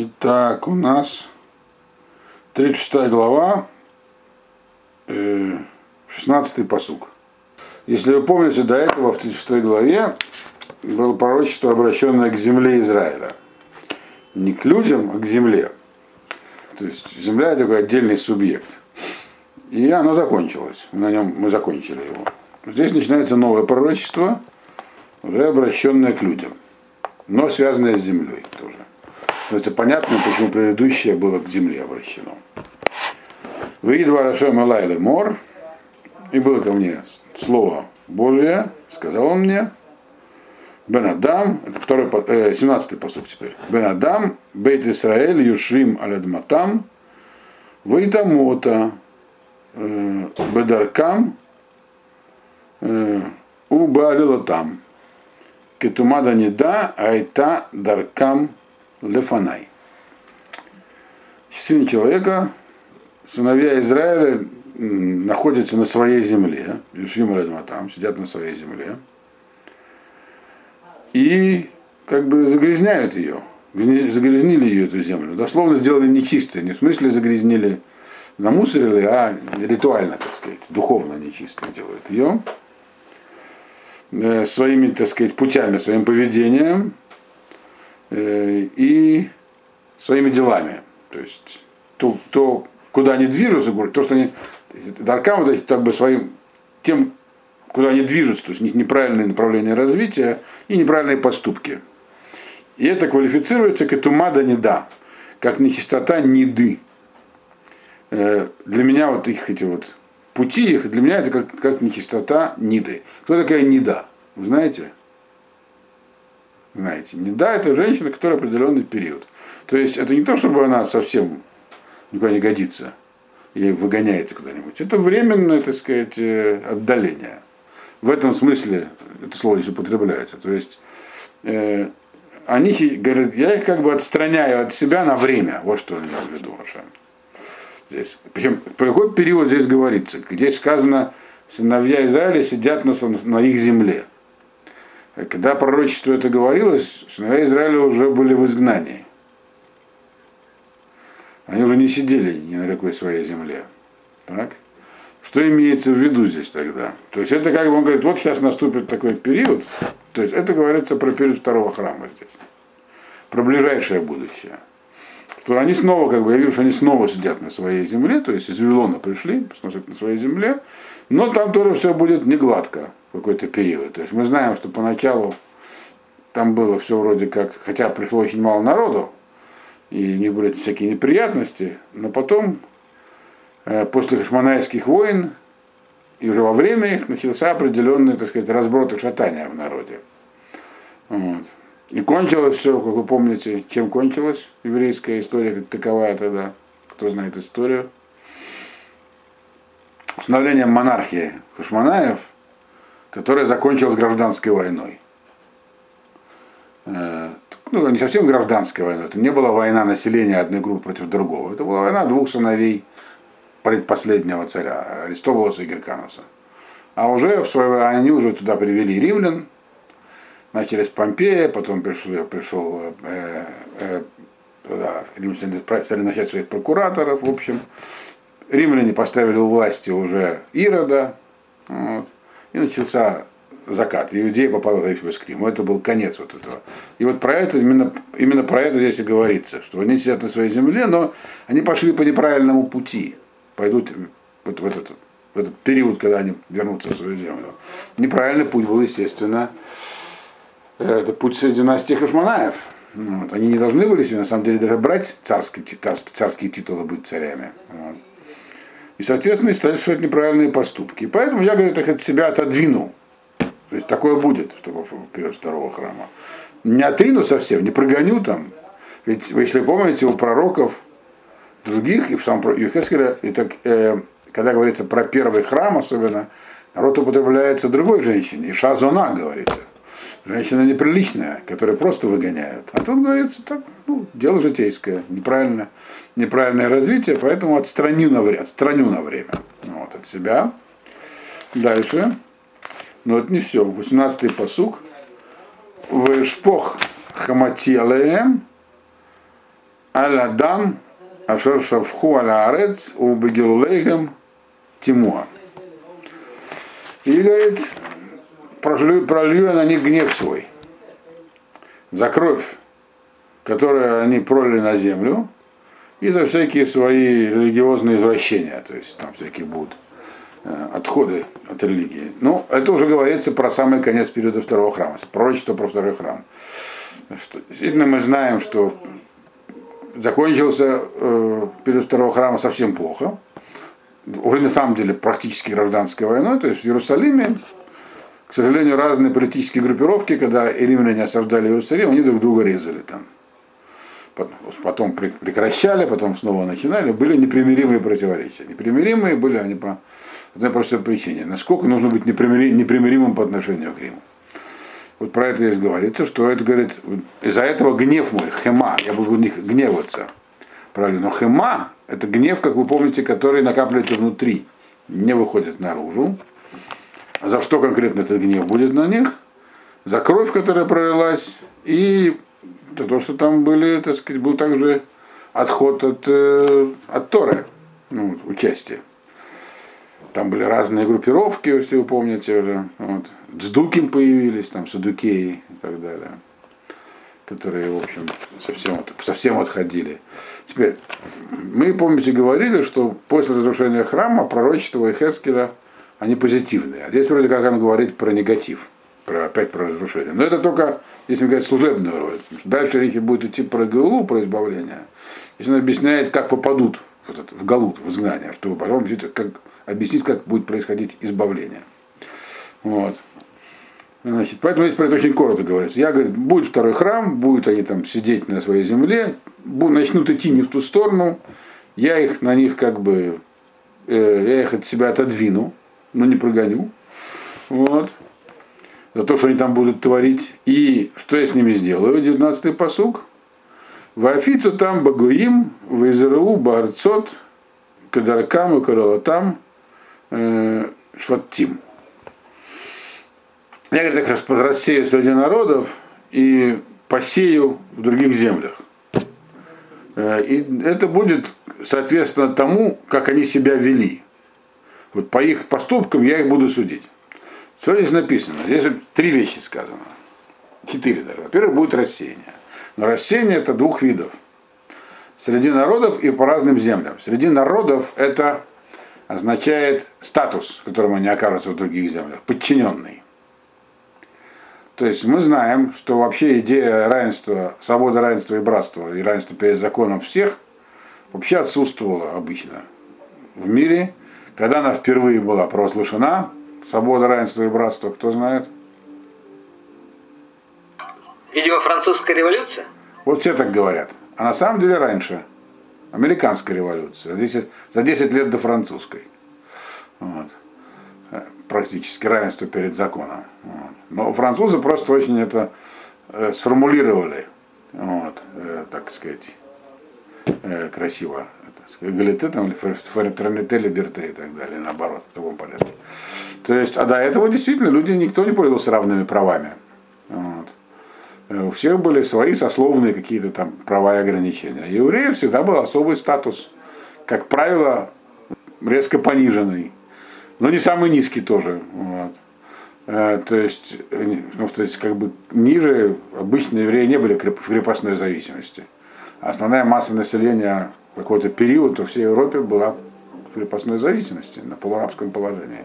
Итак, у нас 36 глава, э, 16 посук. Если вы помните, до этого в 36 главе было пророчество, обращенное к земле Израиля. Не к людям, а к земле. То есть земля это такой отдельный субъект. И оно закончилось. На нем мы закончили его. Здесь начинается новое пророчество, уже обращенное к людям, но связанное с землей тоже. То есть понятно, почему предыдущее было к земле обращено. Выйдет Варашем Элайле Мор, и было ко мне слово Божие, сказал он мне, Бен Адам, второй, э, 17 посуд теперь. Бен Адам, Бейт Исраэль, Юшим Алядматам, Вейтамота, э, Бедаркам, э, У Баалилотам. Кетумада не да, айта даркам лефанай. Сын человека, сыновья Израиля находятся на своей земле, Юшим там, сидят на своей земле, и как бы загрязняют ее, загрязнили ее, эту землю. Дословно сделали нечистой, не в смысле загрязнили, замусорили, а ритуально, так сказать, духовно нечистой делают ее своими, так сказать, путями, своим поведением. э, и своими делами. То есть то, то куда они движутся, то, что они Даркам, то есть как бы своим тем, куда они движутся, то есть у них неправильное направление развития и неправильные поступки. И это квалифицируется как тумада не да, как нечистота неды. Э, для меня вот их эти вот пути их, для меня это как, как нечистота ниды. Кто такая нида? Вы знаете? Знаете, нида это женщина, которая определенный период. То есть это не то, чтобы она совсем никуда не годится или выгоняется куда-нибудь. Это временное, так сказать, э, отдаление. В этом смысле это слово здесь употребляется. То есть э, они говорят, я их как бы отстраняю от себя на время. Вот что он имел в виду Рошем. Здесь. Причем, про какой период здесь говорится? Здесь сказано, сыновья Израиля сидят на, на их земле. Когда пророчество это говорилось, сыновья Израиля уже были в изгнании. Они уже не сидели ни на какой своей земле. Так? Что имеется в виду здесь тогда? То есть это как бы он говорит, вот сейчас наступит такой период, то есть это говорится про период второго храма здесь, про ближайшее будущее. Что они снова, как бы, я вижу, что они снова сидят на своей земле, то есть из Вавилона пришли, посмотрят на своей земле, но там тоже все будет не гладко какой-то период. То есть мы знаем, что поначалу там было все вроде как, хотя пришло очень мало народу, и у них были всякие неприятности, но потом, э, после хашманайских войн, и уже во время их начался определенный, так сказать, разброд и шатания в народе. Вот. И кончилось все, как вы помните, чем кончилась еврейская история, как таковая тогда, кто знает историю. Установлением монархии Хашманаев, которая закончилась гражданской войной. Э, ну, не совсем гражданская война, это не была война населения одной группы против другого. Это была война двух сыновей предпоследнего царя, Аристобулоса и Геркануса. А уже в свое они уже туда привели римлян, с Помпея, потом пришел, пришел э, э, туда, стали начать своих прокураторов, в общем. Римляне поставили у власти уже Ирода, вот, и начался закат. Иудея попала в Крим. Это был конец вот этого. И вот про это, именно, именно про это здесь и говорится, что они сидят на своей земле, но они пошли по неправильному пути. Пойдут вот в этот, в этот период, когда они вернутся в свою землю. Неправильный путь был, естественно, это путь династии Хашманаев. Вот. Они не должны были себе, на самом деле, даже брать царские, царские, царские титулы быть царями. Вот. И, соответственно, стали совершать неправильные поступки. И поэтому я, говорю, так от себя отодвинул. То есть такое будет в период второго храма. Не отрину совсем, не прогоню там. Ведь, вы, если помните, у пророков других, и в самом Юхескеля, и так, э, когда говорится про первый храм особенно, народ употребляется другой женщине, и шазона говорится. Женщина неприличная, которая просто выгоняют. А тут говорится так, ну, дело житейское, неправильное, неправильное развитие, поэтому отстраню на время, отстраню на время вот, от себя. Дальше. Но это не все. 18-й посук. В шпох хаматилаем Аль-Адам, Ашер Шавху Аля-Арец, у Бегилулейгам Тимуа. И говорит, пролью, пролью я на них гнев свой. За кровь, которую они пролили на землю, и за всякие свои религиозные извращения, то есть там всякие будут э, отходы от религии. Ну, это уже говорится про самый конец периода второго храма, пророчество про второй храм. Что, действительно, мы знаем, что закончился э, период второго храма совсем плохо. Уже на самом деле практически гражданской войной, то есть в Иерусалиме, к сожалению, разные политические группировки, когда римляне осаждали Иерусалим, они друг друга резали там потом прекращали, потом снова начинали, были непримиримые противоречия. Непримиримые были они по одной простой причине. Насколько нужно быть непримиримым по отношению к Риму. Вот про это здесь говорится, что это говорит, из-за этого гнев мой, хема, я буду в них гневаться. Правильно, но хема это гнев, как вы помните, который накапливается внутри, не выходит наружу. За что конкретно этот гнев будет на них? За кровь, которая пролилась, и то, то что там были, так сказать, был также отход от, э, от Торы, ну, участие. Там были разные группировки, если вы помните уже. Вот. Дздуким появились, там Садукеи и так далее. Которые, в общем, совсем, совсем отходили. Теперь, мы, помните, говорили, что после разрушения храма пророчества Хескеля, они позитивные. А здесь вроде как он говорит про негатив, про, опять про разрушение. Но это только если говорить служебную роль. Дальше речь будет идти про Гаулу, про избавление. Если он объясняет, как попадут в, этот, в Галут, в изгнание, чтобы потом как, объяснить, как будет происходить избавление. Вот. Значит, поэтому здесь про это очень коротко говорится. Я говорю, будет второй храм, будут они там сидеть на своей земле, начнут идти не в ту сторону, я их на них как бы, э, я их от себя отодвину, но не прогоню. Вот за то, что они там будут творить. И что я с ними сделаю? 19-й посуг. Вафицу там багуим, в Израу барцот, кадаркам и каралатам, э, шваттим. Я, говорю, как раз рассею среди народов и посею в других землях. Э, и это будет, соответственно, тому, как они себя вели. Вот по их поступкам я их буду судить. Что здесь написано? Здесь три вещи сказано. Четыре даже. Во-первых, будет рассеяние. Но рассеяние это двух видов. Среди народов и по разным землям. Среди народов это означает статус, которым они окажутся в других землях, подчиненный. То есть мы знаем, что вообще идея равенства, свободы, равенства и братства, и равенства перед законом всех вообще отсутствовала обычно в мире. Когда она впервые была провозглашена, Свобода, равенство и братство, кто знает? Видимо, французская революция? Вот все так говорят. А на самом деле раньше. Американская революция. За 10, за 10 лет до французской. Вот. Практически равенство перед законом. Вот. Но французы просто очень это э, сформулировали. Вот, э, так сказать, э, красиво. Эгалите, там, фратерните, либерте и так далее, наоборот, в таком порядке. То есть, а до этого действительно люди, никто не пользовался равными правами. Вот. У всех были свои сословные какие-то там права и ограничения. А у евреев всегда был особый статус. Как правило, резко пониженный. Но не самый низкий тоже. Вот. Э, то есть, ну, то есть, как бы ниже обычно евреи не были в крепостной зависимости. Основная масса населения какой-то период во всей Европе была крепостной зависимости, на полуарабском положении.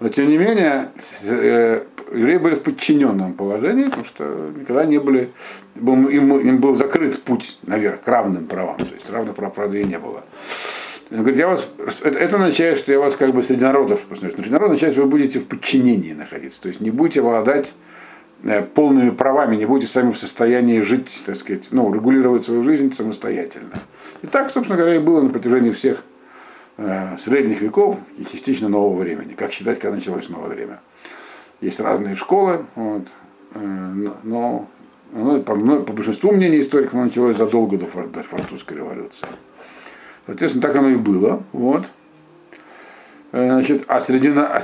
Но тем не менее, э, евреи были в подчиненном положении, потому что никогда не были, им, им был закрыт путь наверх к равным правам, то есть равных прав, правда, и не было. Он говорит, я вас, это, это означает, что я вас как бы среди народов посмотрю. Среди народов означает, что вы будете в подчинении находиться, то есть не будете обладать полными правами, не будете сами в состоянии жить, так сказать, ну, регулировать свою жизнь самостоятельно. И так, собственно говоря, и было на протяжении всех Э, средних веков и частично нового времени. Как считать, когда началось новое время? Есть разные школы, вот, э, но оно, по, по большинству мнений историков оно началось задолго до, до французской революции. Соответственно, так оно и было. Вот. Э, значит, а среди а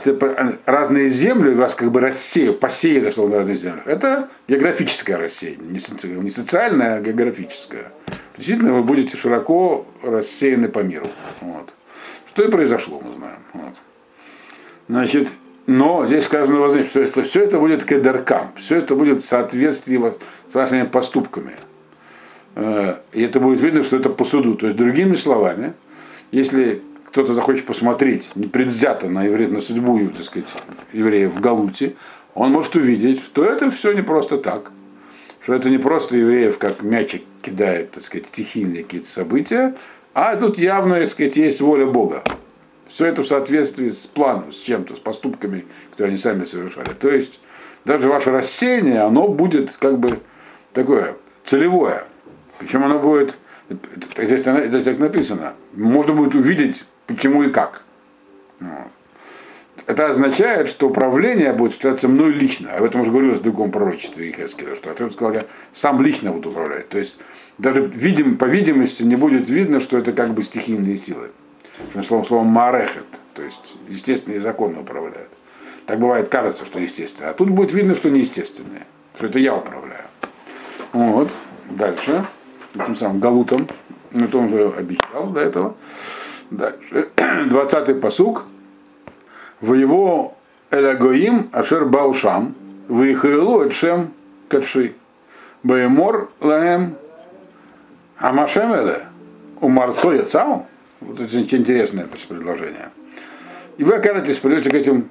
разные земли вас как бы рассеяли, посеяли, что на разных землях. Это географическое рассеяние, не социальное, а географическое. Действительно, вы будете широко рассеяны по миру. Вот. Что и произошло, мы знаем. Вот. Значит, но здесь сказано возможно, что это, все это будет кедеркам, все это будет в соответствии с вашими поступками. Э, и это будет видно, что это по суду. То есть, другими словами, если кто-то захочет посмотреть непредвзято на, евре... на судьбу так сказать, евреев в Галуте, он может увидеть, что это все не просто так. Что это не просто евреев, как мячик кидает, так сказать, стихийные какие-то события, а тут явно, так сказать, есть воля Бога. Все это в соответствии с планом, с чем-то, с поступками, которые они сами совершали. То есть даже ваше рассеяние, оно будет как бы такое целевое. Причем оно будет, здесь, здесь так написано, можно будет увидеть почему и как. Это означает, что управление будет осуществляться мной лично. Об этом уже говорилось в другом пророчестве Ихескеля, что Атем сказал, я сам лично буду управлять. То есть даже видим, по видимости не будет видно, что это как бы стихийные силы. Что словом, словом марехет, то есть естественные законы управляют. Так бывает, кажется, что естественно. А тут будет видно, что неестественные, что это я управляю. Вот, дальше, этим самым галутом, ну, это он уже обещал до этого. Дальше. 20-й посук. В его Элагоим Ашер Баушам, Вихаилу Эдшем Кадши. Баемор Лаем Амашем Эле. Умарцо Яцау. Вот это интересное предложение. И вы окажетесь, придете к этим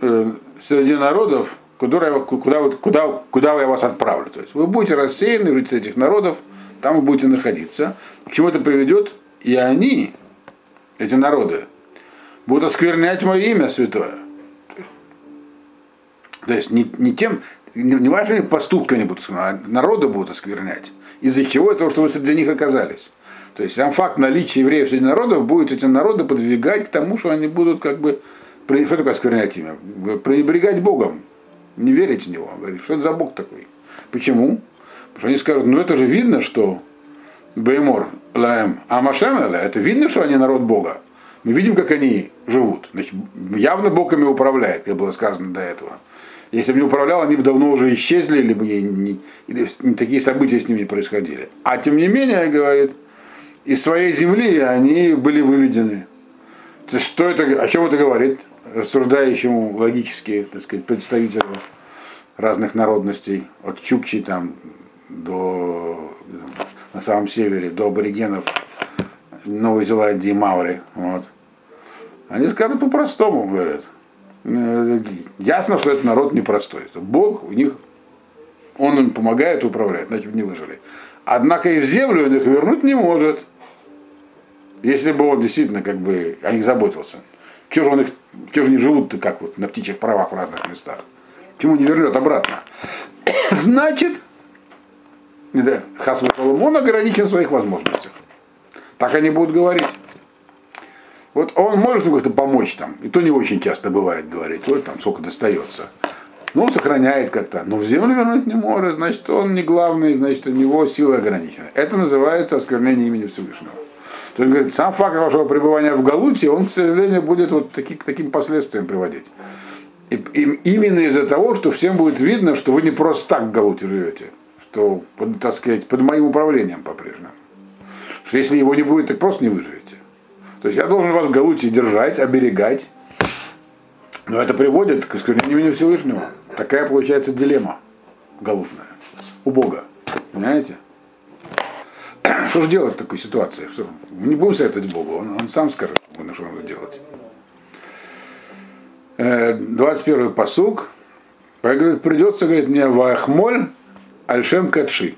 э, среди народов, куда, куда, куда, куда я вас отправлю. То есть вы будете рассеяны, среди этих народов, там вы будете находиться. К чему это приведет? И они, эти народы, будут осквернять мое имя святое. То есть не, не тем, не, не вашими поступками будут а народы будут осквернять. Из-за чего? Того, что вы среди них оказались. То есть сам факт наличия евреев среди народов будет эти народы подвигать к тому, что они будут как бы, что такое осквернять имя? Пренебрегать Богом, не верить в Него. Говорит, что это за Бог такой? Почему? Потому что они скажут, ну это же видно, что Беймор, Лаэм, Амашем, это видно, что они народ Бога. Мы видим, как они живут. Значит, явно Бог ими управляет, как было сказано до этого. Если бы не управлял, они бы давно уже исчезли, либо не, не, или такие события с ними не происходили. А тем не менее, говорит, из своей земли они были выведены. То есть, что это, о чем это говорит? Рассуждающему логически, так сказать, представителю разных народностей, от Чукчи там до на самом севере, до аборигенов Новой Зеландии Маури. Вот. Они скажут по-простому, говорят. Э, ясно, что это народ непростой. Это Бог у них, он им помогает управлять, значит не выжили. Однако и в землю он их вернуть не может. Если бы он действительно как бы о них заботился. Чего же, он их, чего же они живут-то как вот на птичьих правах в разных местах? Чему не вернет обратно? Значит, Хас он ограничен в своих возможностях. Так они будут говорить. Вот он может как-то помочь там, и то не очень часто бывает говорить, вот там сколько достается. Ну, сохраняет как-то, но в землю вернуть не может, значит, он не главный, значит, у него сила ограничена. Это называется осквернение имени Всевышнего. То есть, говорит, сам факт вашего пребывания в Галуте, он, к сожалению, будет вот таки, к таким последствиям приводить. И, и именно из-за того, что всем будет видно, что вы не просто так в Галуте живете что, так сказать, под моим управлением по-прежнему. Что если его не будет, так просто не выживете. То есть я должен вас в Галуте держать, оберегать. Но это приводит к имени Всевышнего. Такая получается дилемма галутная. У Бога. Понимаете? Что же делать в такой ситуации? Что? Мы не будем советовать Богу, он, он сам скажет, что надо делать. 21 э, посук. Придется, говорит, мне Вахмоль Альшем Кадши.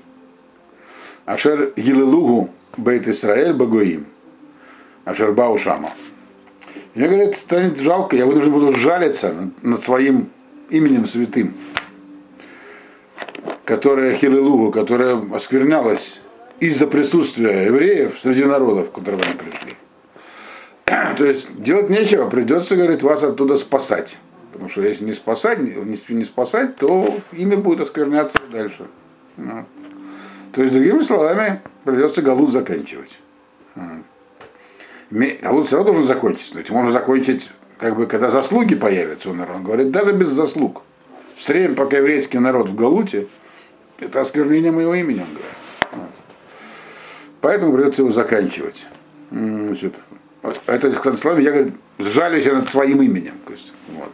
Ашер Гилелугу Бейт Исраэль Багоим. Ашер Баушама. Мне говорит, станет жалко, я вынужден буду жалиться над своим именем святым, которое Хилелугу, которое осквернялось из-за присутствия евреев среди народов, к которым они пришли. То есть делать нечего, придется, говорит, вас оттуда спасать. Потому что если не спасать, не спасать, то имя будет оскверняться дальше. Вот. То есть, другими словами, придется Галут заканчивать. Галут все равно должен закончиться. Ведь можно закончить, как бы, когда заслуги появятся у народа. Он говорит, даже без заслуг. Все время, пока еврейский народ в Галуте, это осквернение моего имени, он говорит. Поэтому придется его заканчивать. Значит, это словами я говорю, сжалюсь я над своим именем. То есть, вот.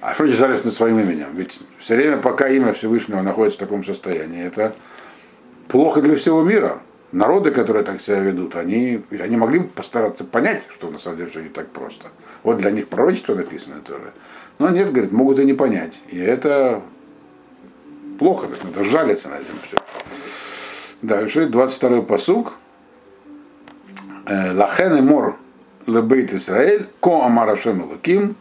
А что сжалюсь над своим именем? Ведь все время, пока имя Всевышнего находится в таком состоянии, это плохо для всего мира. Народы, которые так себя ведут, они, они могли бы постараться понять, что на самом деле все не так просто. Вот для них пророчество написано тоже. Но нет, говорит, могут и не понять. И это плохо, надо жалиться на этом все. Дальше, 22-й посуг. Лахен и мор лебейт Исраэль, ко амар Ашем Луким,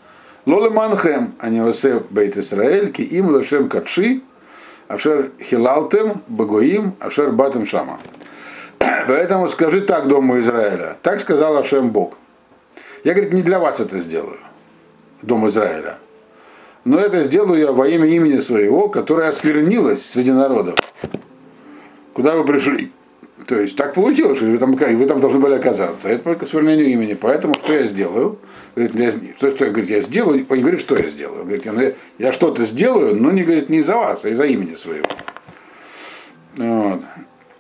ло леманхем, а не осе бейт Исраэль, ки им лашем кадши, ашер хилалтем, багоим, ашер батем шама. Поэтому скажи так Дому Израиля. Так сказал Ашем Бог. Я, говорит, не для вас это сделаю, Дом Израиля. Но это сделаю я во имя имени своего, которое осквернилось среди народов. Куда вы пришли? То есть так получилось, что вы там, вы там должны были оказаться. Это только свернение имени. Поэтому что я сделаю? Говорит, я, что, что, говорит, я сделаю, он не говорит, что я сделаю. Говорит, я, я что-то сделаю, но не говорит не из-за вас, а из-за имени своего. Вот.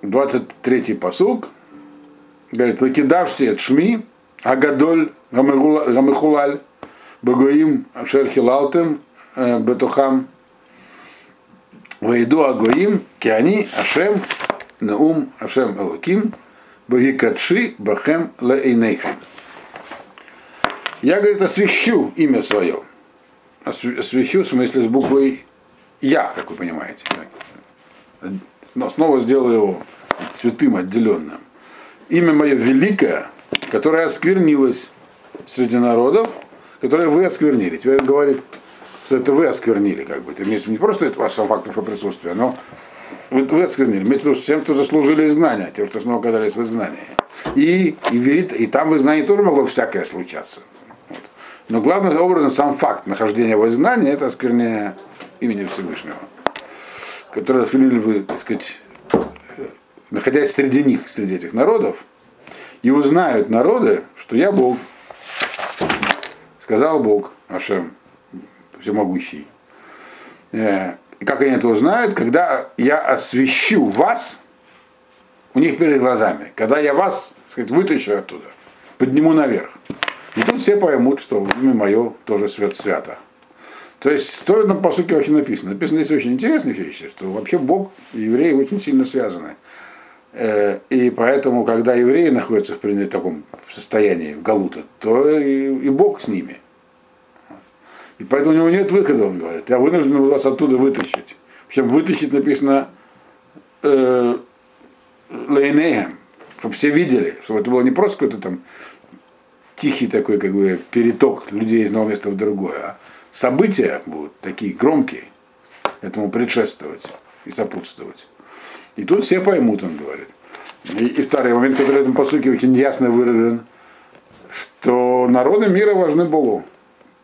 23-й посуг. Говорит, выкидавшие от шми, агадоль гамехулаль, багоим шерхилалтем, э, бетухам, вейду агоим, киани ашем Наум Ашем Элоким, Багикадши Бахем Лейнейхем. Я, говорит, освящу имя свое. Освящу в смысле с буквой Я, как вы понимаете. Но снова сделаю его святым, отделенным. Имя мое великое, которое осквернилось среди народов, которое вы осквернили. Теперь он говорит, что это вы осквернили, как бы. Это не просто это ваш факт вашего присутствия, но вы, вы осквернили. Виду тем, кто заслужили изгнания, те, кто снова оказались в изгнании. И, и, верит, и там в изгнании тоже могло всякое случаться. Вот. Но главным образом сам факт нахождения в изгнании это осквернение имени Всевышнего, которое осквернили вы, так сказать, находясь среди них, среди этих народов, и узнают народы, что я Бог. Сказал Бог, Ашем, всемогущий. И как они это узнают? Когда я освещу вас у них перед глазами. Когда я вас, так сказать, вытащу оттуда, подниму наверх. И тут все поймут, что имя мое тоже свят свято. То есть, то на по сути вообще написано. Написано здесь очень интересные вещи, что вообще Бог и евреи очень сильно связаны. Э, и поэтому, когда евреи находятся в таком состоянии в Галута, то и Бог с ними. И поэтому у него нет выхода, он говорит. Я вынужден вас оттуда вытащить. Причем вытащить написано э, Лейнеем, чтобы все видели, чтобы это было не просто какой-то там тихий такой как бы переток людей из одного места в другое, а события будут такие громкие, этому предшествовать и сопутствовать. И тут все поймут, он говорит. И, и второй момент, который в этом посылке очень ясно выражен, что народы мира важны Богу.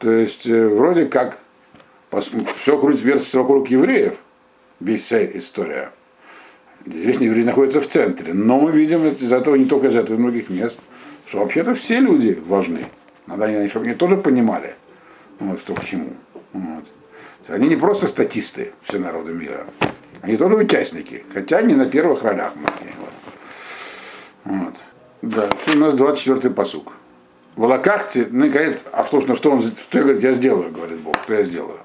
То есть э, вроде как все крутится вертится вокруг евреев, весь вся история. Здесь евреи находятся в центре. Но мы видим из этого, не только из этого, из многих мест, что вообще-то все люди важны. Надо они, чтобы они тоже понимали, вот, что к чему. Вот. Они не просто статисты, все народы мира. Они тоже участники, хотя не на первых ролях. Вот. Вот. Да, у нас 24-й посук. Волокахте, ну, говорит, а собственно, что он, что я, говорит, я сделаю, говорит Бог, что я сделаю.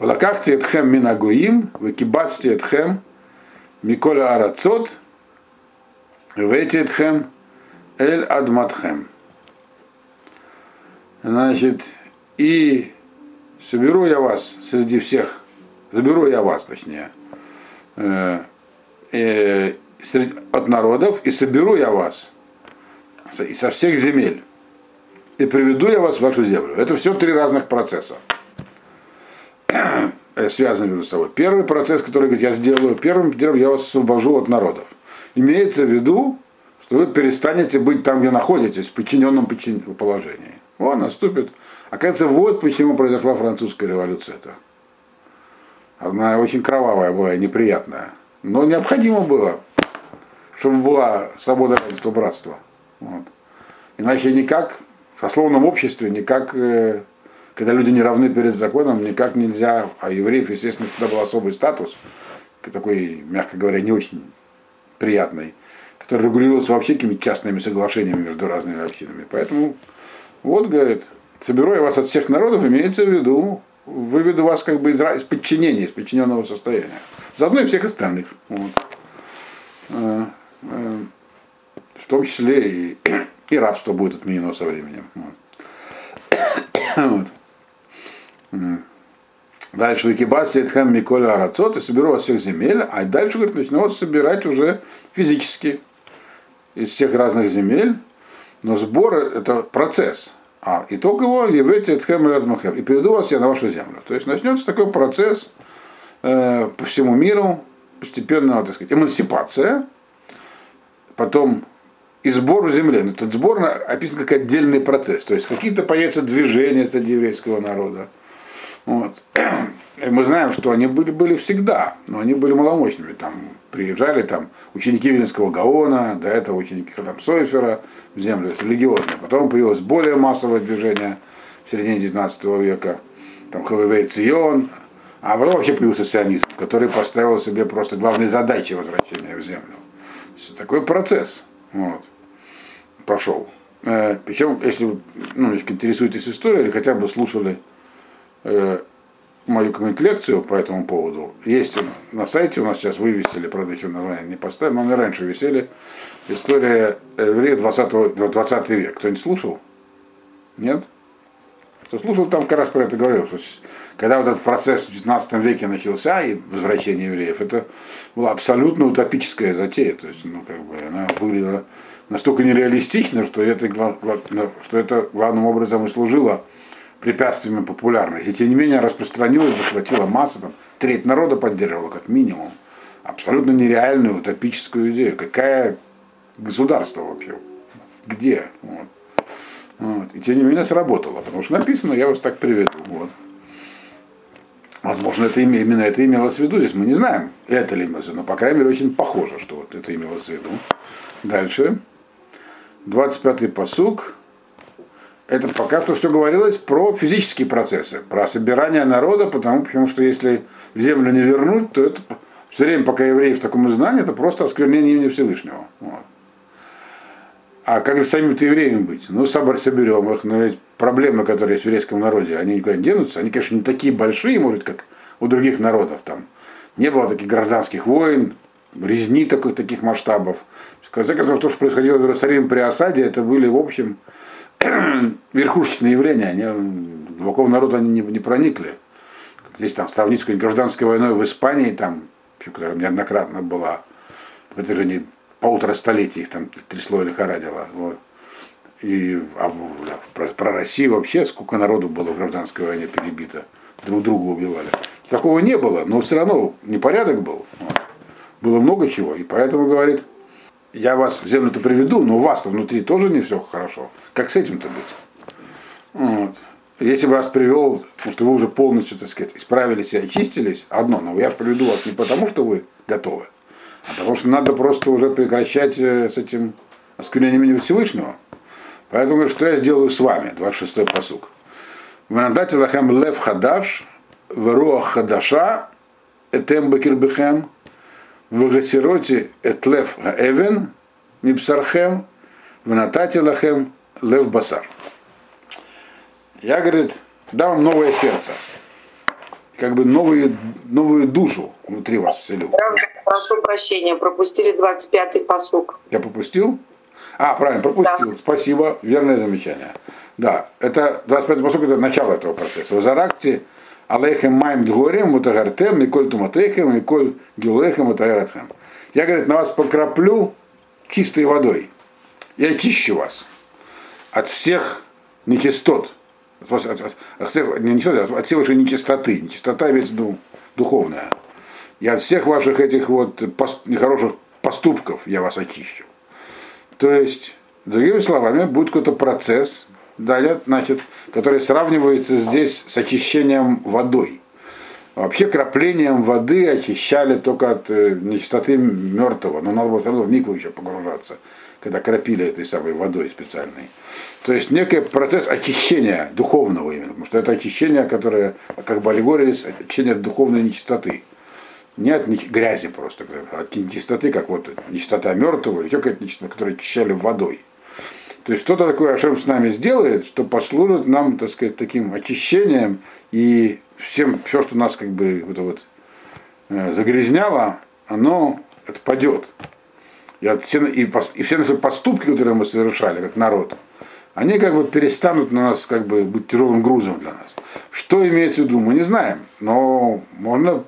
Волокахте этхем минагуим, выкибацте этхем, миколя арацот, вейте этхем, эль адматхем. Значит, и соберу я вас среди всех, заберу я вас, точнее, э, э, среди, от народов, и соберу я вас и со всех земель и приведу я вас в вашу землю. Это все три разных процесса. Связаны между собой. Первый процесс, который говорит, я сделаю первым делом, я вас освобожу от народов. Имеется в виду, что вы перестанете быть там, где находитесь, в подчиненном положении. Он наступит. Оказывается, вот почему произошла французская революция. -то. Она очень кровавая была и неприятная. Но необходимо было, чтобы была свобода, равенство, братство. Вот. Иначе никак в сословном обществе никак, э, когда люди не равны перед законом, никак нельзя, а евреев, естественно, всегда был особый статус, такой, мягко говоря, не очень приятный, которое регулировалось вообще какими-то частными соглашениями между разными общинами. Поэтому, вот, говорит, соберу я вас от всех народов, имеется в виду, выведу вас как бы из, из подчинения, из подчиненного состояния. Заодно и всех остальных. Вот. Э, э, в том числе и, и рабство будет отменено со временем. Вот. вот. Дальше Викибаси Эдхэм Миколя Арацот и соберу вас всех земель, а дальше, говорит, начну собирать уже физически из всех разных земель. Но сбор это процесс. А итог его Еврети Эдхэм и приведу вас я на вашу землю. То есть начнется такой процесс э, по всему миру, постепенная, так сказать, эмансипация, потом и сбор в земле. Но этот сбор описан как отдельный процесс. То есть какие-то появятся движения среди еврейского народа вот. И мы знаем, что они были, были всегда, но они были маломощными. Там приезжали там, ученики Виленского Гаона, до этого ученики там, Сойфера в землю, религиозные. Потом появилось более массовое движение в середине 19 века, там ХВВ Цион, а потом вообще появился сионизм, который поставил себе просто главной задачей возвращения в землю. Такой процесс вот, пошел. Э, Причем, если ну, интересуетесь историей или хотя бы слушали э, мою какую-нибудь лекцию по этому поводу. Есть на сайте у нас сейчас вывесили, правда, еще название не поставили, но они раньше висели. История евреев 20, 20 век. Кто-нибудь слушал? Нет? Кто слушал, там как раз про это говорил, что когда вот этот процесс в 19 веке начался и возвращение евреев, это была абсолютно утопическая затея. То есть, ну, как бы она выглядела настолько нереалистично, что это, что это главным образом и служило препятствиями популярности. И тем не менее распространилась, захватила массу, там, треть народа поддерживала как минимум. Абсолютно нереальную утопическую идею. Какая государство вообще? Где? Вот. Вот. И тем не менее сработало, потому что написано, я вас так приведу. Вот. Возможно, это именно это имелось в виду. Здесь мы не знаем, это ли имелось в виду, но, по крайней мере, очень похоже, что вот это имелось в виду. Дальше. 25-й посук это пока что все говорилось про физические процессы, про собирание народа, потому, потому что если землю не вернуть, то это все время, пока евреи в таком изгнании, это просто осквернение имени Всевышнего. Вот. А как же самим-то евреями быть? Ну, собор соберем их, но ведь проблемы, которые есть в еврейском народе, они никуда не денутся. Они, конечно, не такие большие, может, как у других народов. Там не было таких гражданских войн, резни такой, таких масштабов. Конце концов, то, что происходило в Иерусалиме при осаде, это были, в общем, верхушечные явления, они, глубоко в народ они не, не проникли. Если там сравнить с гражданской войной в Испании, там, которая неоднократно была в протяжении полутора столетий их там трясло или лихорадило. Вот. И а, да, про, про Россию вообще сколько народу было в гражданской войне перебито, друг друга убивали. Такого не было, но все равно непорядок был. Вот. Было много чего. И поэтому говорит, я вас в землю-то приведу, но у вас-то внутри тоже не все хорошо. Как с этим-то быть? Вот. Если бы вас привел, потому что вы уже полностью, так сказать, исправились и очистились, одно, но я же приведу вас не потому, что вы готовы, а потому что надо просто уже прекращать э, с этим осквернением имени Всевышнего. Поэтому что я сделаю с вами, 26-й посук. В надате лахем лев хадаш, в хадаша, этем бакирбехем, в гасироте этлев гаэвен, мипсархем, в натате лахем лев басар. Я, говорит, дам вам новое сердце. Как бы новую, новую душу внутри вас вселю. Прошу прощения, пропустили 25-й посук. Я пропустил? А, правильно, пропустил. Да. Спасибо, верное замечание. Да, это 25-й посук, это начало этого процесса. В Заракте Алейхем майм дгорем, мутагартем, Миколь туматейхем, Миколь гилейхем, мутагаратхем. Я, говорит, на вас покраплю чистой водой. Я очищу вас от всех нечистот. От, от, от, от, всех, не нечистот, от всей вашей нечистоты. Нечистота ведь ну, духовная. И от всех ваших этих вот пост, нехороших поступков я вас очищу. То есть, другими словами, будет какой-то процесс, да, значит, который сравнивается здесь с очищением водой. Вообще краплением воды очищали только от э, нечистоты мертвого, но надо было все равно в мику еще погружаться, когда крапили этой самой водой специальной. То есть некий процесс очищения духовного именно, потому что это очищение, которое, как бы аллегория, очищение от духовной нечистоты. Не от грязи просто, а от нечистоты, как вот нечистота мертвого, или еще какая-то нечистота, которую очищали водой. То есть что-то такое Ашем с нами сделает, что послужит нам, так сказать, таким очищением и всем, все, что нас как бы это вот, э, загрязняло, оно отпадет. И, от, все, и, и все наши поступки, которые мы совершали, как народ, они как бы перестанут на нас как бы быть тяжелым грузом для нас. Что имеется в виду, мы не знаем, но можно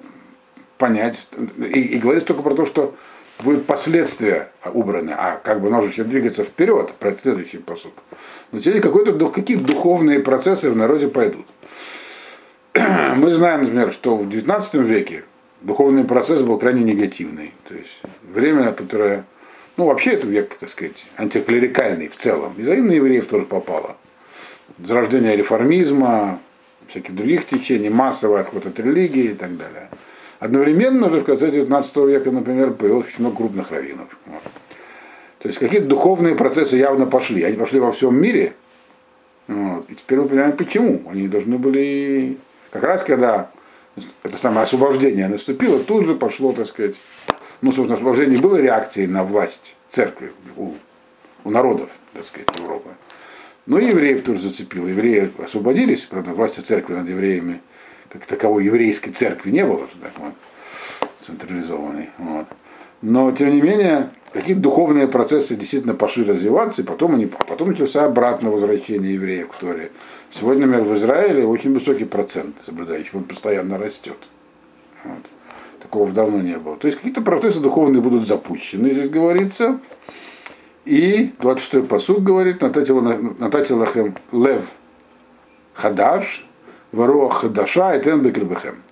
понять. И, и говорить только про то, что будут последствия убраны, а как бы нужно двигаться вперед, про следующий посуд. Но теперь какой-то, какие духовные процессы в народе пойдут. Мы знаем, например, что в XIX веке духовный процесс был крайне негативный. То есть время, которое, ну вообще это век, так сказать, антиклерикальный в целом. И за на евреев тоже попало. Зарождение реформизма, всяких других течений, массовый отход от религии и так далее. Одновременно уже в конце 19 века, например, появилось очень много крупных раввинов. Вот. То есть какие-то духовные процессы явно пошли. Они пошли во всем мире. Вот. И теперь мы понимаем, почему. Они должны были... Как раз когда это самое освобождение наступило, тут же пошло, так сказать, ну, собственно, освобождение было реакцией на власть церкви у, у народов, так сказать, Европы. Но и евреев тоже зацепило. Евреи освободились, правда, власти церкви над евреями как таковой еврейской церкви не было так, вот, централизованной. Вот. Но, тем не менее, какие духовные процессы действительно пошли развиваться, и потом, они, а потом начался обратное возвращение евреев к Торе. Сегодня, например, в Израиле очень высокий процент соблюдающих, он постоянно растет. Вот. Такого уже давно не было. То есть какие-то процессы духовные будут запущены, здесь говорится. И 26-й посуд говорит, Нататилахем Лев Хадаш, Варуах Хадаша и Тен Бекребехем.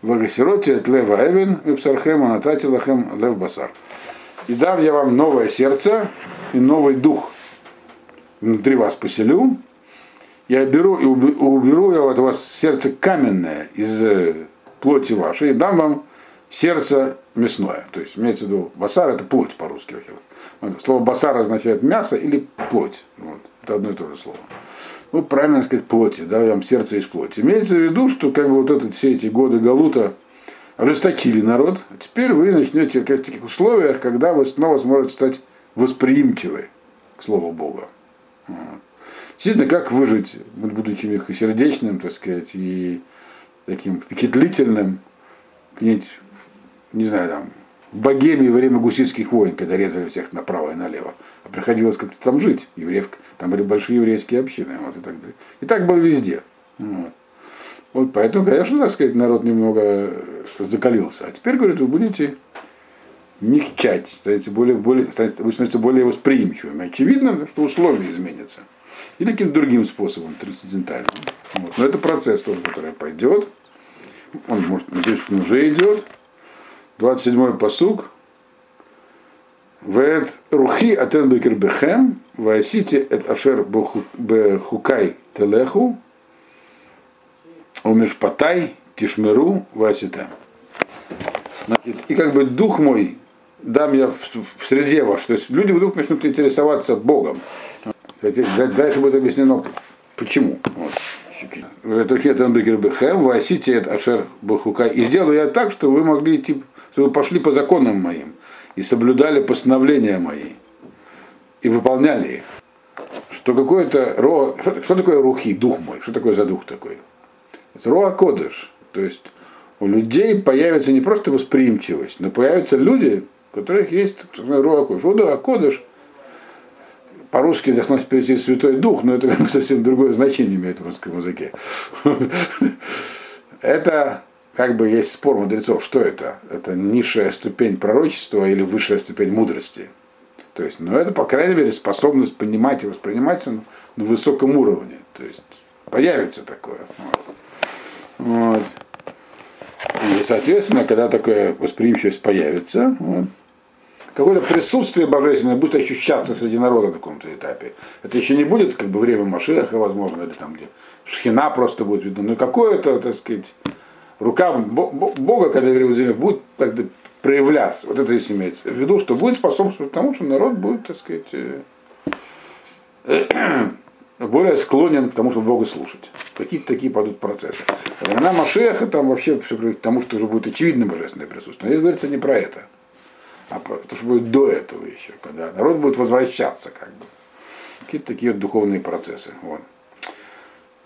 Вагасироте от Лева Эвен, Мипсархем, Анататилахем Лев Басар. И дам я вам новое сердце и новый дух внутри вас поселю. Я беру и уберу я от вас сердце каменное из плоти вашей и дам вам сердце мясное. То есть имеется в виду басар это плоть по-русски. Слово басар означает мясо или плоть. Вот. Это одно и то же слово ну, правильно сказать, плоти, да, вам сердце из плоти. Имеется в виду, что как бы вот это, все эти годы Галута ожесточили народ, а теперь вы начнете в таких условиях, когда вы снова сможете стать восприимчивы к Слову Бога. Действительно, как выжить, будучи мягкосердечным, так сказать, и таким впечатлительным, не знаю, там, Богемии во время гуситских войн, когда резали всех направо и налево. А приходилось как-то там жить. Евреев, там были большие еврейские общины. Вот, и, так далее. и так было везде. Вот. вот поэтому, конечно, так сказать, народ немного закалился. А теперь, говорит, вы будете мягчать, станете более, более, станете, вы становитесь более восприимчивыми. Очевидно, что условия изменятся. Или каким-то другим способом, трансцендентальным. Вот. Но это процесс тоже, который пойдет. Он, может, надеюсь, он уже идет. 27-й посуг. Вет рухи атен бекер бехем, ваасите эт ашер бехукай телеху, умешпатай тишмеру ваасите. Значит, и как бы дух мой дам я в, в среде ваш. То есть люди вдруг начнут интересоваться Богом. Дальше будет объяснено, почему. Вот. И сделаю я так, что вы могли идти чтобы вы пошли по законам моим и соблюдали постановления мои и выполняли их. Что какое-то ро... что, что такое рухи, дух мой? Что такое за дух такой? Это роа кодыш. То есть у людей появится не просто восприимчивость, но появятся люди, у которых есть роа кодыш. Роа кодыш по-русски должно перейти Святой Дух, но это совсем другое значение имеет в русском языке. Это как бы есть спор мудрецов, что это? Это низшая ступень пророчества или высшая ступень мудрости? То есть, ну это, по крайней мере, способность понимать и воспринимать на высоком уровне. То есть появится такое. Вот. И, соответственно, когда такая восприимчивость появится, вот, какое-то присутствие божественное будет ощущаться среди народа на каком-то этапе. Это еще не будет как бы время Машеха, возможно, или там где шхина просто будет видно, но какое-то, так сказать, рука Бога, когда евреи земле, будет как-то проявляться. Вот это здесь имеется в виду, что будет способствовать тому, что народ будет, так сказать, э, более склонен к тому, чтобы Бога слушать. Какие-то такие пойдут процессы. Во времена Машеха там вообще все к тому, что уже будет очевидно божественное присутствие. Но здесь говорится не про это, а про то, что будет до этого еще, когда народ будет возвращаться как бы. Какие-то такие вот духовные процессы. Вот.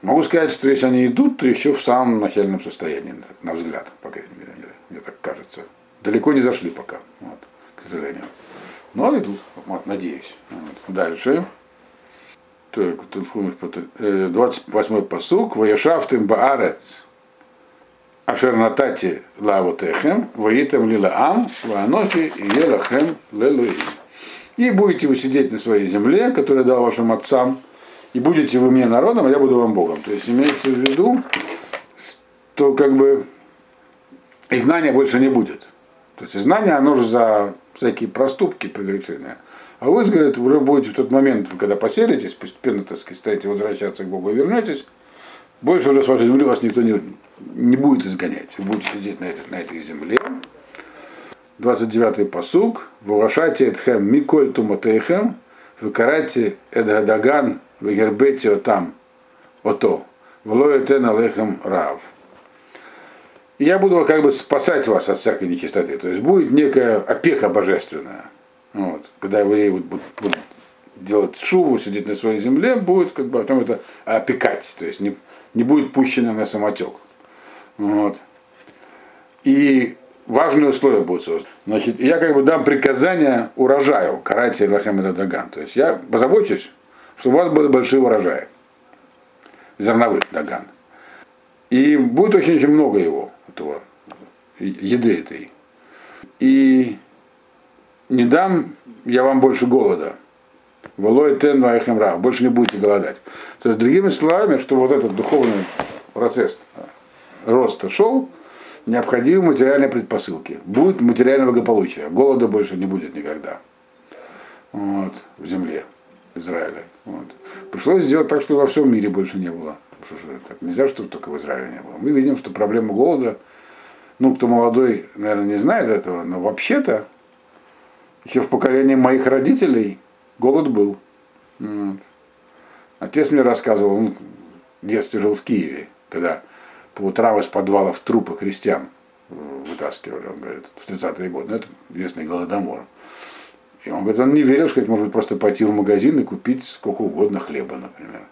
Могу сказать, что если они идут, то еще в самом начальном состоянии, на взгляд, по крайней мере, мне так кажется. Далеко не зашли пока, вот, к сожалению. Но идут, вот, надеюсь. Вот. Дальше. Так, 28-й посук. Ваяшафтым баарец. Ашер натати лавотехем, воитам лилаам, ваанохи и елахем лелуим. И будете вы сидеть на своей земле, которую дал вашим отцам, и будете вы мне народом, а я буду вам Богом. То есть имеется в виду, что как бы их знания больше не будет. То есть знание, оно же за всякие проступки прегрешения. А вы, говорит, уже будете в тот момент, когда поселитесь, постепенно, так сказать, станете возвращаться к Богу и вернетесь, больше уже с вашей земли вас никто не, не будет изгонять. Вы будете сидеть на этой, на этой земле. 29-й посук. Вулашати этхем миколь туматейхем, выкарати эдгадаган, вегербете там, ото, влоетен алехем рав. Я буду как бы спасать вас от всякой нечистоты. То есть будет некая опека божественная. Вот. Когда евреи будут, будут делать шуву, сидеть на своей земле, будет как бы потом это опекать, то есть не, не будет пущено на самотек. Вот. И важные условия будут созданы. Значит, я как бы дам приказание урожаю, карайте Лахем Даган. То есть я позабочусь, чтобы у вас были большие урожаи. Зерновых Даган. И будет очень-очень много его, этого, еды этой. И не дам я вам больше голода. Волой тен вайхемра, больше не будете голодать. То есть, другими словами, что вот этот духовный процесс роста шел, необходимы материальные предпосылки. Будет материальное благополучие. Голода больше не будет никогда. Вот, в земле Израиля. Вот. Пришлось сделать так, что во всем мире больше не было. Так нельзя, чтобы только в Израиле не было. Мы видим, что проблема голода, ну, кто молодой, наверное, не знает этого, но вообще-то еще в поколении моих родителей голод был. Вот. Отец мне рассказывал, он в детстве жил в Киеве, когда по утрам из подвалов трупы христиан вытаскивали, он говорит, в 30-е годы. Ну, это известный голодомор. И он говорит, он не верил, что может быть просто пойти в магазин и купить сколько угодно хлеба, например.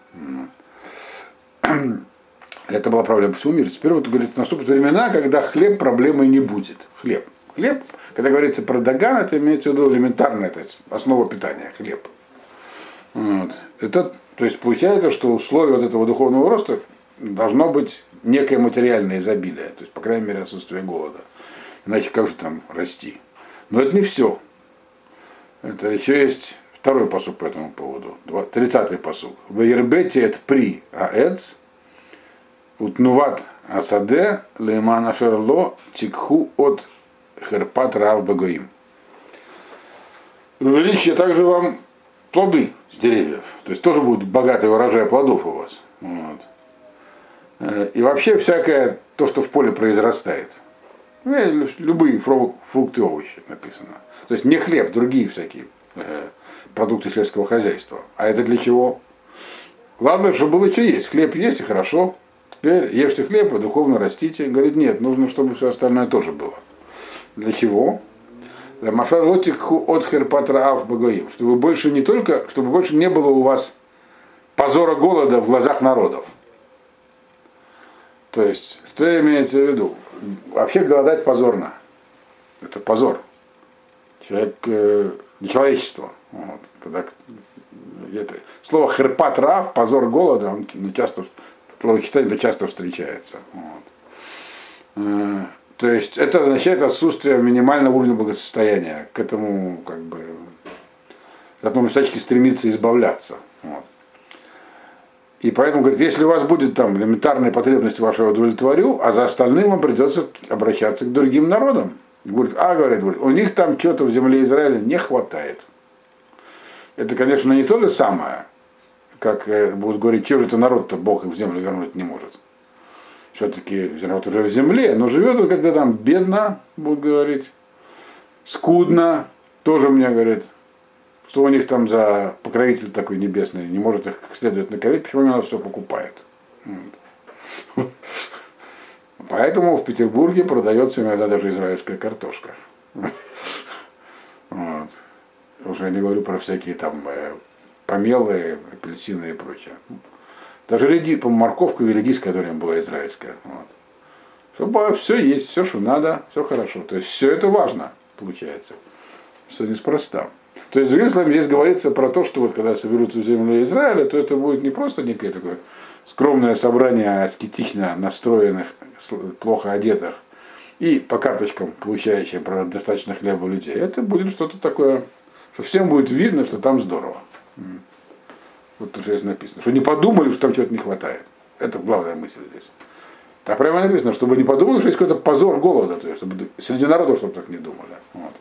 Это была проблема по всему миру. Теперь вот, говорит, наступят времена, когда хлеб проблемы не будет. Хлеб. Хлеб когда говорится про даган, это имеется в виду элементарная это основа питания, хлеб. Вот. Это, то есть получается, что условие вот этого духовного роста должно быть некое материальное изобилие, то есть, по крайней мере, отсутствие голода. Иначе как же там расти? Но это не все. Это еще есть второй посук по этому поводу. Тридцатый посук. В Ербете это при аэц, утнуват асаде, лейман ашерло, тикху от Херпат Рав Багоим. Увеличьте также вам плоды с деревьев. То есть тоже будет богатый урожай плодов у вас. Вот. Э, и вообще всякое то, что в поле произрастает. Ну, любые фрукты овощи написано. То есть не хлеб, другие всякие э, продукты сельского хозяйства. А это для чего? Главное, чтобы было что есть. Хлеб есть и хорошо. Теперь ешьте хлеб и духовно растите. Говорит, нет, нужно, чтобы все остальное тоже было. Для чего? Мафар лотикху от херпатраав багоим. Чтобы больше не только, чтобы больше не было у вас позора голода в глазах народов. То есть, что имеется в виду? Вообще голодать позорно. Это позор. Человек, э, человечество. Вот. Когда, это, слово херпатрав, позор голода, он ну, часто, это часто встречается. Вот. Э, то есть это означает отсутствие минимального уровня благосостояния. К этому как бы от этому всячески стремиться избавляться. Вот. И поэтому говорит, если у вас будет там элементарные потребности ваши удовлетворю, а за остальным вам придется обращаться к другим народам. Говорит, а, говорит, говорит, у них там что-то в земле Израиля не хватает. Это, конечно, не то же самое, как э, будут говорить, что же это народ-то Бог их в землю вернуть не может все-таки живет уже в земле, но живет он когда там бедно, будут говорить, скудно, тоже мне говорит, что у них там за покровитель такой небесный, не может их как следует накормить, почему именно все покупает. Поэтому в Петербурге продается иногда даже израильская картошка. Вот. Уже я не говорю про всякие там э, помелые, апельсины и прочее. Даже реди, по морковка или редис, которая была израильская. Вот. Все есть, все, что надо, все хорошо. То есть все это важно, получается. Все неспроста. То есть, другими словами, здесь говорится про то, что вот когда соберутся землю Израиля, то это будет не просто некое такое скромное собрание аскетично настроенных, плохо одетых и по карточкам получающих достаточно хлеба людей. Это будет что-то такое, что всем будет видно, что там здорово. Вот тут здесь написано. Что не подумали, что там чего-то не хватает. Это главная мысль здесь. Так прямо написано, чтобы не подумали, что есть какой-то позор голода, то есть, чтобы среди народа, чтобы так не думали. Вот.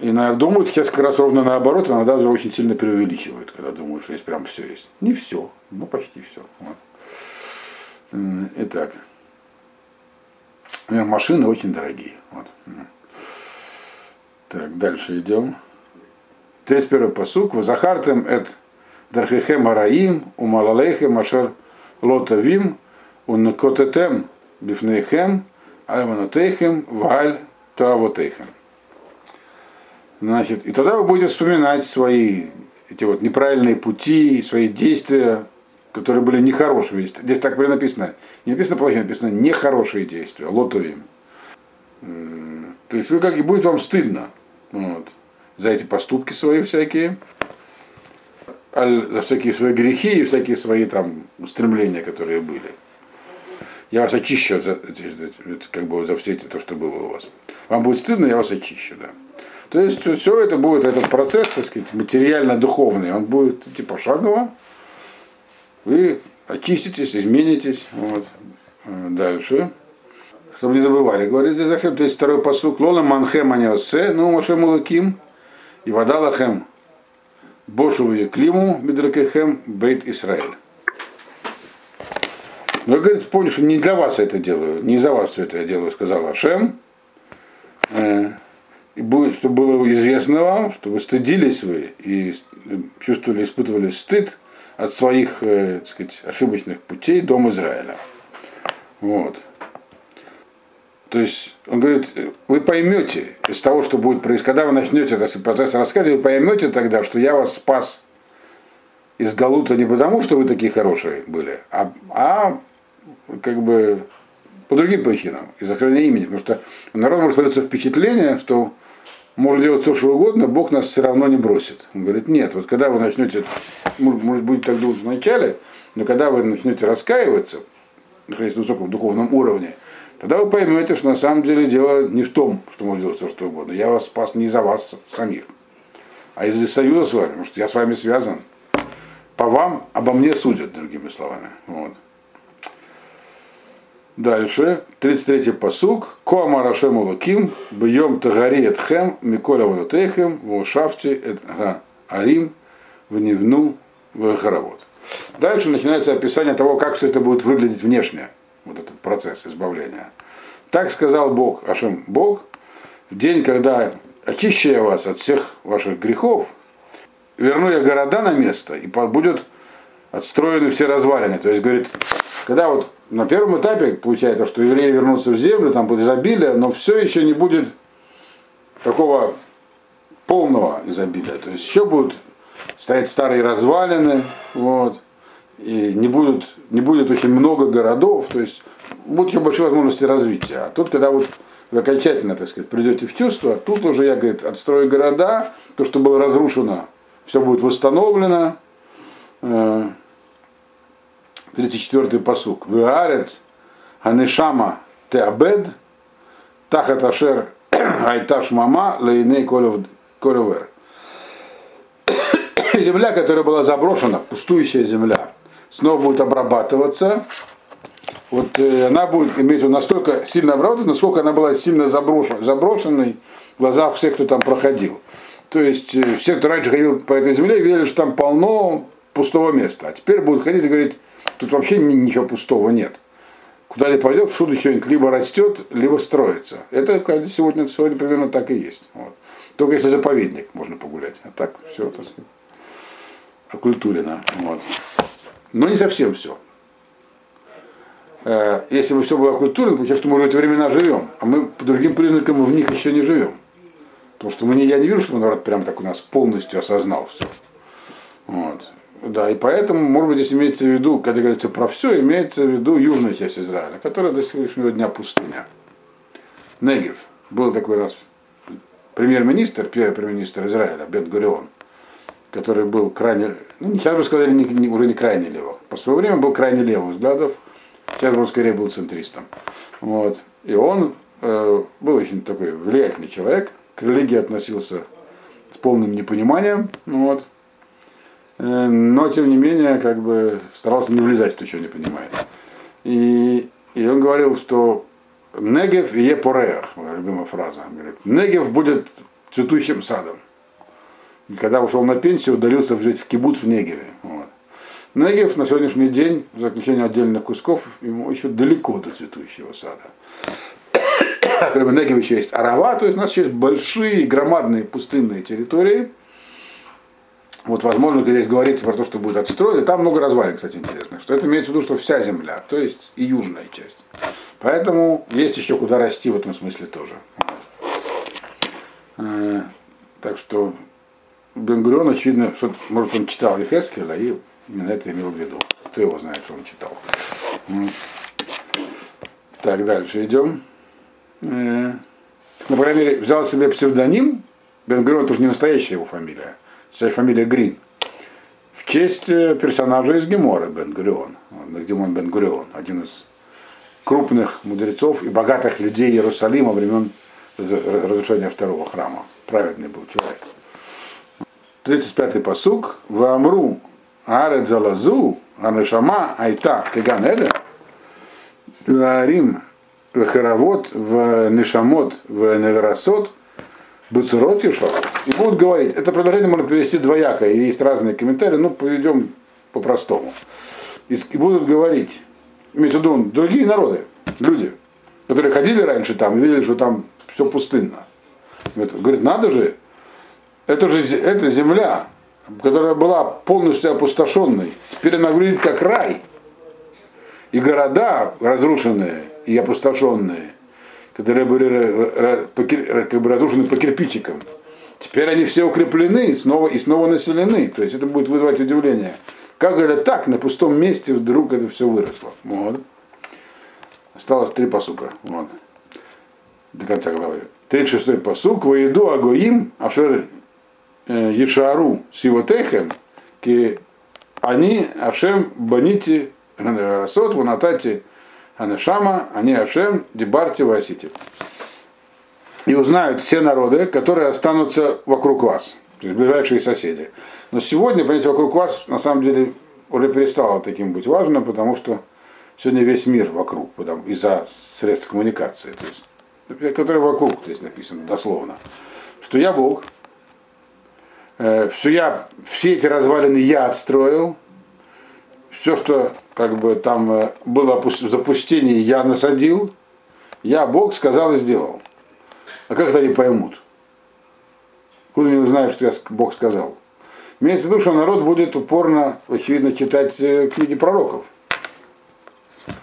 И наверное, думают сейчас как раз ровно наоборот, иногда даже очень сильно преувеличивают, когда думают, что есть прям все есть. Не все, но почти все. Вот. Итак. Машины очень дорогие. Вот. Так, дальше идем. 31 посук. Захартем эт дархихем араим, умалалейхем ашер лотавим, унакотетем бифнейхем, альманотейхем, валь тавотейхем. Значит, и тогда вы будете вспоминать свои эти вот неправильные пути, свои действия, которые были нехорошими. Здесь так написано. Не написано плохие, написано нехорошие действия. Лотовим. То есть вы как и будет вам стыдно. Вот за эти поступки свои всякие, за всякие свои грехи и всякие свои там устремления, которые были. Я вас очищу за, как бы, за все эти, то, что было у вас. Вам будет стыдно, я вас очищу, да. То есть все это будет, этот процесс, так сказать, материально-духовный, он будет идти пошагово. Вы очиститесь, изменитесь. Вот. Дальше. Чтобы не забывали, говорит, то есть второй посук, лола манхем аниосе, ну, Моше Мулаким, и вода лахем Бошеву и Климу Медракехем Бейт Исраиль. Но я говорит, помню, что не для вас это делаю, не за вас все это я делаю, сказал Ашем. Э, будет, чтобы было известно вам, чтобы стыдились вы и чувствовали, испытывали стыд от своих, э, так сказать, ошибочных путей Дом Израиля. Вот. То есть он говорит, вы поймете из того, что будет происходить, когда вы начнете этот процесс рассказывать, вы поймете тогда, что я вас спас из Галута не потому, что вы такие хорошие были, а, а как бы по другим причинам, из-за сохранения имени. Потому что народ может вылиться впечатление, что может делать все, что угодно, Бог нас все равно не бросит. Он говорит, нет, вот когда вы начнете, может быть так думать вначале, но когда вы начнете раскаиваться, находясь на высоком духовном уровне, Тогда вы поймете, что на самом деле дело не в том, что можно делать все, что угодно. Я вас спас не из-за вас самих, а из-за союза с вами, потому что я с вами связан. По вам обо мне судят, другими словами. Вот. Дальше, 33-й посук. Коама Рашем Луким, бьем тагари этхем, миколя ванутехем, вошафти эт арим, вневну в хоровод. Дальше начинается описание того, как все это будет выглядеть внешне вот этот процесс избавления. Так сказал Бог, Ашем Бог, в день, когда очищу я вас от всех ваших грехов, верну я города на место, и будут отстроены все развалины. То есть, говорит, когда вот на первом этапе получается, что евреи вернутся в землю, там будет изобилие, но все еще не будет такого полного изобилия. То есть еще будут стоять старые развалины, вот, и не, будут, не будет очень много городов, то есть будут еще большие возможности развития. А тут, когда вот вы окончательно, так сказать, придете в чувство, тут уже я, говорит, отстрою города, то, что было разрушено, все будет восстановлено. 34-й э, посук. Виарец, Анешама Теабед, Тахат Ашер Айташ Мама, Лейней Колевер. Земля, которая была заброшена, пустующая земля, снова будет обрабатываться. Вот э, она будет иметь настолько сильно обрабатываться, насколько она была сильно заброшен, заброшенной в глазах всех, кто там проходил. То есть э, все, кто раньше ходил по этой земле, видели, что там полно пустого места. А теперь будут ходить и говорить, тут вообще ничего пустого нет. Куда ни пойдет, всюду что-нибудь либо растет, либо строится. Это сегодня, сегодня примерно так и есть. Вот. Только если заповедник можно погулять. А так все, так сказать, окультурено. Вот. Но не совсем все. Э, Если бы все было окультурено, получается, что мы в эти времена живем, а мы по другим признакам в них еще не живем. Потому что мы я не вижу, что народ прям так у нас полностью осознал все. Вот. Да, и поэтому, может быть, здесь имеется в виду, когда говорится про все, имеется в виду южная часть Израиля, которая до сегодняшнего дня пустыня. Негев. Был такой раз премьер-министр, первый премьер-министр Израиля, Бен Гурион, который был крайне, ну, сейчас бы сказали, не, не, уже не крайне лево. По своему время был крайне левых взглядов, сейчас бы он скорее был центристом. Вот. И он э, был очень такой влиятельный человек, к религии относился с полным непониманием, вот. Э, но тем не менее, как бы старался не влезать в то, что не понимает. И, и он говорил, что Негев и Епорех, моя любимая фраза. Он говорит, Негев будет цветущим садом. И когда ушел на пенсию, удалился жить в кибуц в Негеве. Вот. Негев на сегодняшний день, в заключение отдельных кусков, ему еще далеко до цветущего сада. Кроме Негева еще есть Арава, то есть у нас есть большие, громадные пустынные территории. Вот, возможно, здесь говорится про то, что будет отстроено. Там много развалин, кстати, интересно. Что это имеется в виду, что вся земля, то есть и южная часть. Поэтому есть еще куда расти в этом смысле тоже. Э, Так что Бенгурион, очевидно, что, может, он читал Ефескеля и именно это имел в виду. Кто его знает, что он читал. Так, дальше идем. Э, Ну, по крайней мере, взял себе псевдоним. Бенгурион тоже не настоящая его фамилия. Вся фамилия Грин. В честь персонажа из Гемора Бен-Гурион. Димон Бен-Гурион, один из крупных мудрецов и богатых людей Иерусалима времен раз- разрушения второго храма. Праведный был человек. 35-й посук. Вамру арет залазу, анешама айта кеган эда. Говорим в хоровод, в нешамот, в неверасот, Буцерот Юшла. И будут говорить, это предложение можно перевести двояко, и есть разные комментарии, но поведем по-простому. И будут говорить, имеется в виду другие народы, люди, которые ходили раньше там видели, что там все пустынно. Говорит, надо же, это же это земля, которая была полностью опустошенной, теперь она выглядит как рай. И города разрушенные и опустошенные, которые были как бы разрушены по кирпичикам, теперь они все укреплены снова и снова населены. То есть это будет вызывать удивление. Как говорят, так, на пустом месте вдруг это все выросло. Вот. Осталось три посука. Вот. До конца главы. 36-й посук. Воеду агоим ашер э, ешару сивотехем ки они ашем баните расот ванатати анешама они ашем дебарти васити. И узнают все народы, которые останутся вокруг вас, то есть ближайшие соседи. Но сегодня, понимаете, вокруг вас на самом деле уже перестало таким быть важно, потому что сегодня весь мир вокруг, из-за средств коммуникации, то есть, которые вокруг, здесь написано дословно, что я Бог, э, все, я, все эти развалины я отстроил, все, что как бы там э, было в запустении, я насадил, я Бог сказал и сделал. А как это они поймут? Откуда они узнают, что я Бог сказал? Имеется в виду, что народ будет упорно, очевидно, читать э, книги пророков.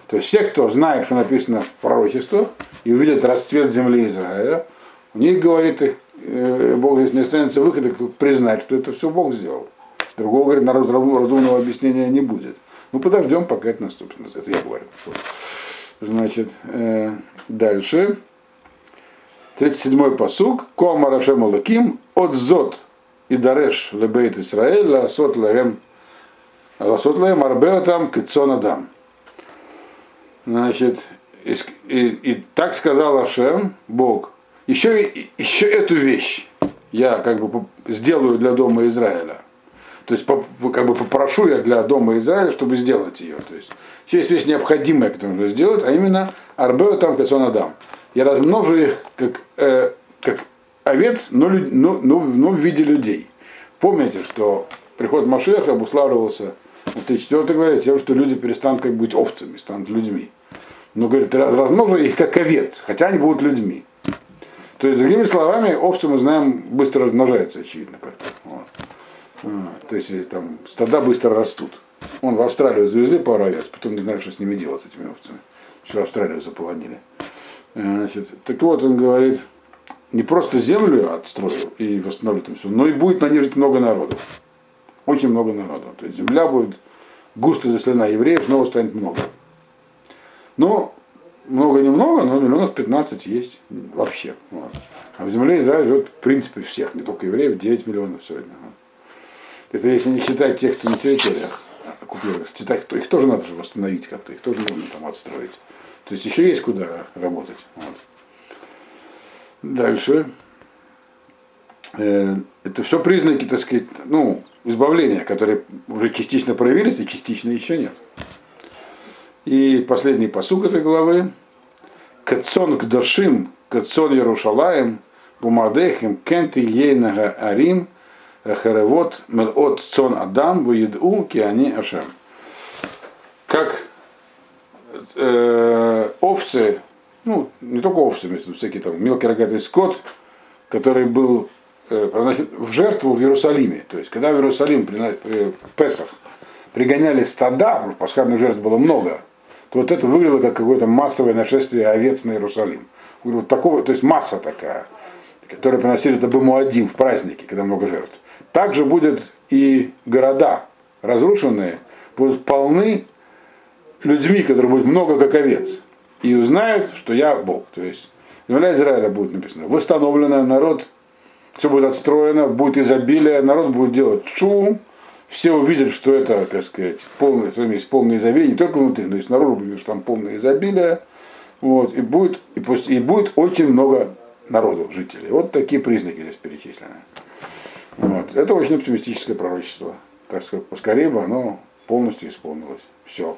То есть все, кто знает, что написано в пророчествах, и увидят расцвет земли Израиля, у них, говорит, их, э, Бог здесь не останется выхода, как признать, что это все Бог сделал. Другого, говорит, народ разумного объяснения не будет. Ну, подождем, пока это наступит. Это я говорю. Значит, э, дальше. 37-й посуг. Кома Рашем Алаким от зот и дареш лебейт Исраэль ласот лаем ласот лаем арбеотам кицонадам. Значит, и, и, и так сказал Ашем, Бог, еще, еще эту вещь я как бы сделаю для дома Израиля. То есть как бы попрошу я для дома Израиля, чтобы сделать ее. То есть еще есть вещь необходимая, которую нужно сделать, а именно Арбео там Кацонадам. Я размножу их как, э, как овец, но, но, но, но в виде людей. Помните, что приход Машеха обуславливался в 34 главе тем, что люди перестанут как бы быть овцами, станут людьми. Но говорит, раз- размножу их как овец, хотя они будут людьми. То есть, другими словами, овцы, мы знаем, быстро размножаются, очевидно. Вот. А, то есть там стада быстро растут. Он в Австралию завезли пару овец, потом не знаю, что с ними делать, с этими овцами. Еще Австралию заполонили. Э, значит, так вот, он говорит, не просто землю отстроил и восстановлю там все, но и будет на много народу. Очень много народу. То есть земля будет густо заселена евреев, снова станет много. Но много-немного, но миллионов 15 есть вообще. Вот. А в земле Израиль живет в принципе всех, не только евреев, 9 миллионов сегодня. Это если не считать тех, кто на территориях оккупированных, их тоже надо же восстановить как-то, их тоже нужно там отстроить. То есть еще есть куда работать. Вот. Дальше. Э, это все признаки, так сказать, ну, избавления, которые уже частично проявились и частично еще нет. И последний посук этой главы. Кацон кдашим, кацон Ярушалаем, бумадехим, кенты ейнага арим, харевот, мелот цон адам, выеду, киани ашем. Как э, овцы, ну, не только овцы, но всякий там мелкий рогатый скот, который был э, в жертву в Иерусалиме. То есть, когда в Иерусалим при э, Песах пригоняли стада, потому что пасхальных жертв было много, то вот это выглядело как какое-то массовое нашествие овец на Иерусалим. Вот такого, то есть масса такая, которая приносили это Бамуадим в праздники, когда много жертв. Также будет и города разрушенные, будут полны людьми, которые будет много как овец, и узнают, что я Бог. То есть земля Израиля будет написано. Восстановлено, народ, все будет отстроено, будет изобилие, народ будет делать чу, все увидят, что это, так сказать, полное, что есть полное изобилие, не только внутри, но и снаружи будет, что там полное изобилие. Вот, и, будет, и, и будет очень много народу, жителей. Вот такие признаки здесь перечислены. Вот. Это очень оптимистическое пророчество. Так сказать, поскорее бы оно полностью исполнилось. Все.